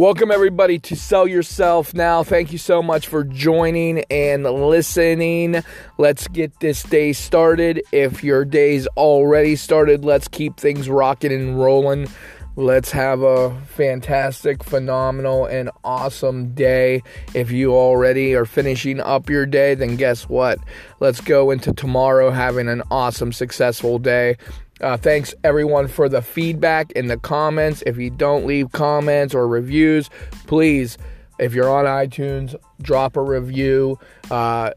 Welcome, everybody, to Sell Yourself Now. Thank you so much for joining and listening. Let's get this day started. If your day's already started, let's keep things rocking and rolling. Let's have a fantastic, phenomenal, and awesome day. If you already are finishing up your day, then guess what? Let's go into tomorrow having an awesome, successful day. Uh, thanks everyone for the feedback in the comments. If you don't leave comments or reviews, please, if you're on iTunes, drop a review. Uh,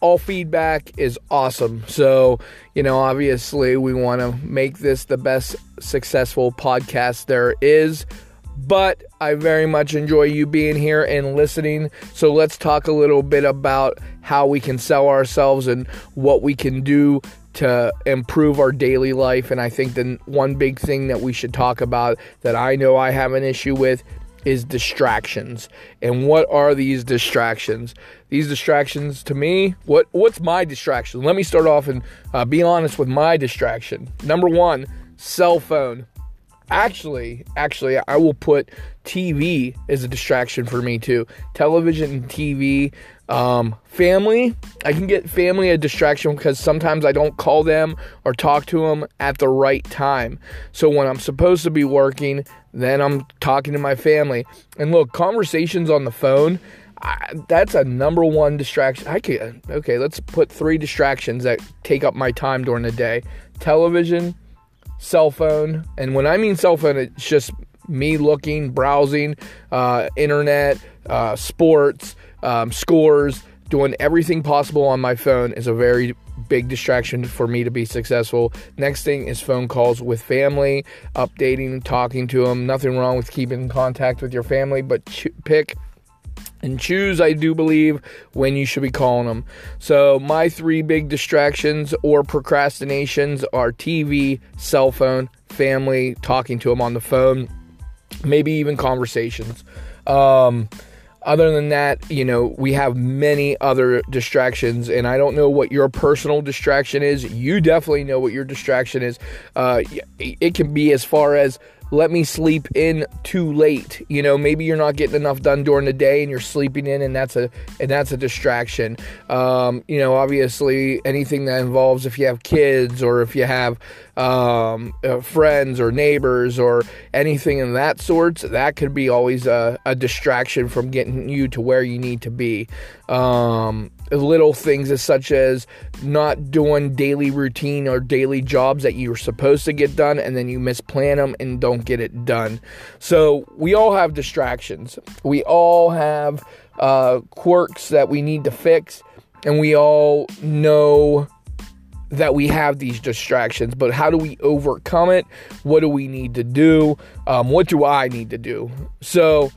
all feedback is awesome. So, you know, obviously, we want to make this the best successful podcast there is. But I very much enjoy you being here and listening. So let's talk a little bit about how we can sell ourselves and what we can do to improve our daily life. And I think the one big thing that we should talk about that I know I have an issue with is distractions. And what are these distractions? These distractions to me, what what's my distraction? Let me start off and uh, be honest with my distraction. Number one, cell phone. Actually, actually, I will put TV as a distraction for me too. Television and TV um, family, I can get family a distraction because sometimes I don't call them or talk to them at the right time. So when I'm supposed to be working, then I'm talking to my family. And look, conversations on the phone, I, that's a number one distraction. I could okay, let's put three distractions that take up my time during the day: television, cell phone, and when I mean cell phone, it's just me looking, browsing, uh, internet, uh, sports um, scores, doing everything possible on my phone is a very big distraction for me to be successful. Next thing is phone calls with family, updating, talking to them. Nothing wrong with keeping in contact with your family, but ch- pick and choose, I do believe, when you should be calling them. So, my three big distractions or procrastinations are TV, cell phone, family, talking to them on the phone, maybe even conversations. Um, other than that, you know, we have many other distractions, and I don't know what your personal distraction is. You definitely know what your distraction is. Uh, it can be as far as let me sleep in too late. You know, maybe you're not getting enough done during the day and you're sleeping in, and that's a and that's a distraction. Um, you know, obviously anything that involves if you have kids or if you have um, uh, friends or neighbors or anything in that sorts, that could be always a, a distraction from getting you to where you need to be. Um, little things as such as not doing daily routine or daily jobs that you're supposed to get done and then you misplan them and don't get it done. So we all have distractions. We all have uh, quirks that we need to fix and we all know that we have these distractions, but how do we overcome it? What do we need to do? Um, what do I need to do? So,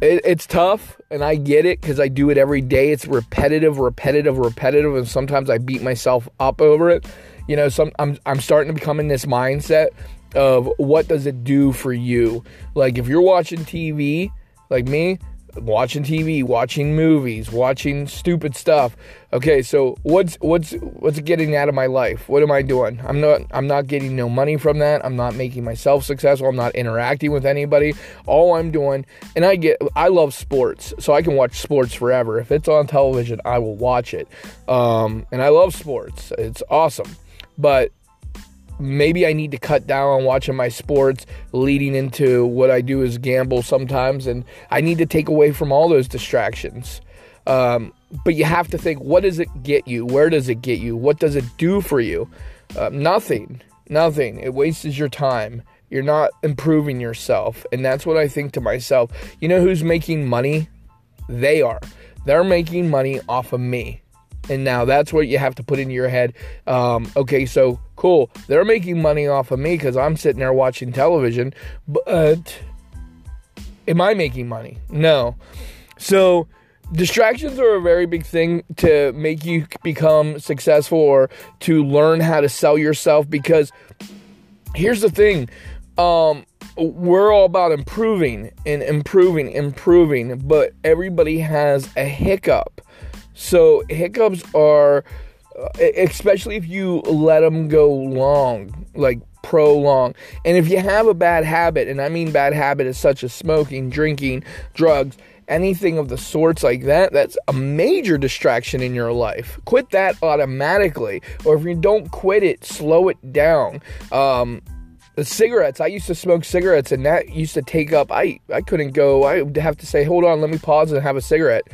it, it's tough, and I get it because I do it every day. It's repetitive, repetitive, repetitive, and sometimes I beat myself up over it. You know, some I'm I'm starting to become in this mindset of what does it do for you? Like if you're watching TV, like me, watching TV, watching movies, watching stupid stuff. Okay, so what's what's what's getting out of my life? What am I doing? I'm not I'm not getting no money from that. I'm not making myself successful. I'm not interacting with anybody. All I'm doing and I get I love sports. So I can watch sports forever. If it's on television, I will watch it. Um, and I love sports. It's awesome. But maybe I need to cut down on watching my sports leading into what I do is gamble sometimes and I need to take away from all those distractions. Um, but you have to think what does it get you? Where does it get you? What does it do for you? Uh, nothing. Nothing. It wastes your time. You're not improving yourself. And that's what I think to myself. You know who's making money? They are. They're making money off of me. And now that's what you have to put in your head. Um, okay, so cool. They're making money off of me because I'm sitting there watching television. But am I making money? No. So distractions are a very big thing to make you become successful or to learn how to sell yourself because here's the thing. Um, we're all about improving and improving, improving, but everybody has a hiccup. So hiccups are, uh, especially if you let them go long. Like prolong. And if you have a bad habit, and I mean bad habit is such as smoking, drinking, drugs, anything of the sorts like that, that's a major distraction in your life. Quit that automatically. Or if you don't quit it, slow it down. Um, the cigarettes, I used to smoke cigarettes and that used to take up, I, I couldn't go, I would have to say, hold on, let me pause and have a cigarette.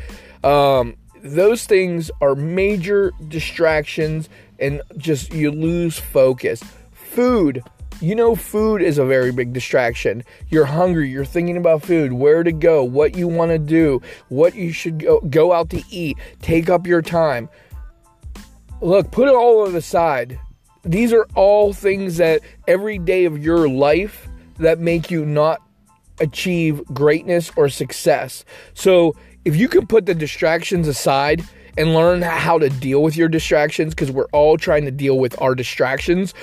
Um, those things are major distractions and just you lose focus. Food, you know, food is a very big distraction. You're hungry, you're thinking about food, where to go, what you want to do, what you should go, go out to eat, take up your time. Look, put it all on the side. These are all things that every day of your life that make you not achieve greatness or success. So, if you can put the distractions aside and learn how to deal with your distractions, because we're all trying to deal with our distractions,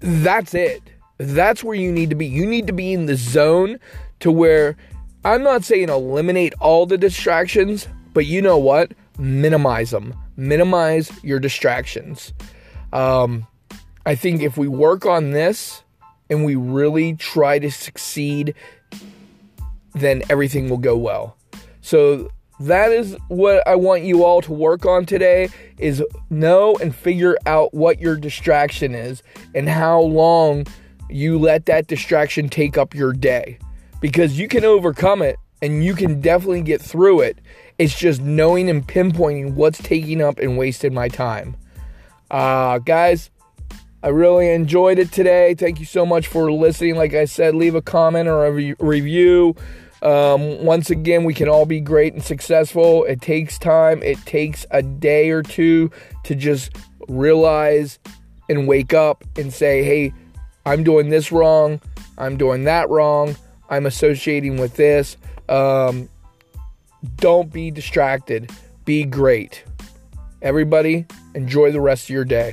that's it. That's where you need to be. You need to be in the zone to where I'm not saying eliminate all the distractions, but you know what? Minimize them. Minimize your distractions. Um, I think if we work on this and we really try to succeed, then everything will go well. So that is what I want you all to work on today is know and figure out what your distraction is and how long you let that distraction take up your day. Because you can overcome it and you can definitely get through it. It's just knowing and pinpointing what's taking up and wasting my time. Uh, guys, I really enjoyed it today. Thank you so much for listening. Like I said, leave a comment or a re- review. Um, once again, we can all be great and successful. It takes time, it takes a day or two to just realize and wake up and say, hey, I'm doing this wrong, I'm doing that wrong, I'm associating with this. Um, don't be distracted, be great. Everybody, enjoy the rest of your day.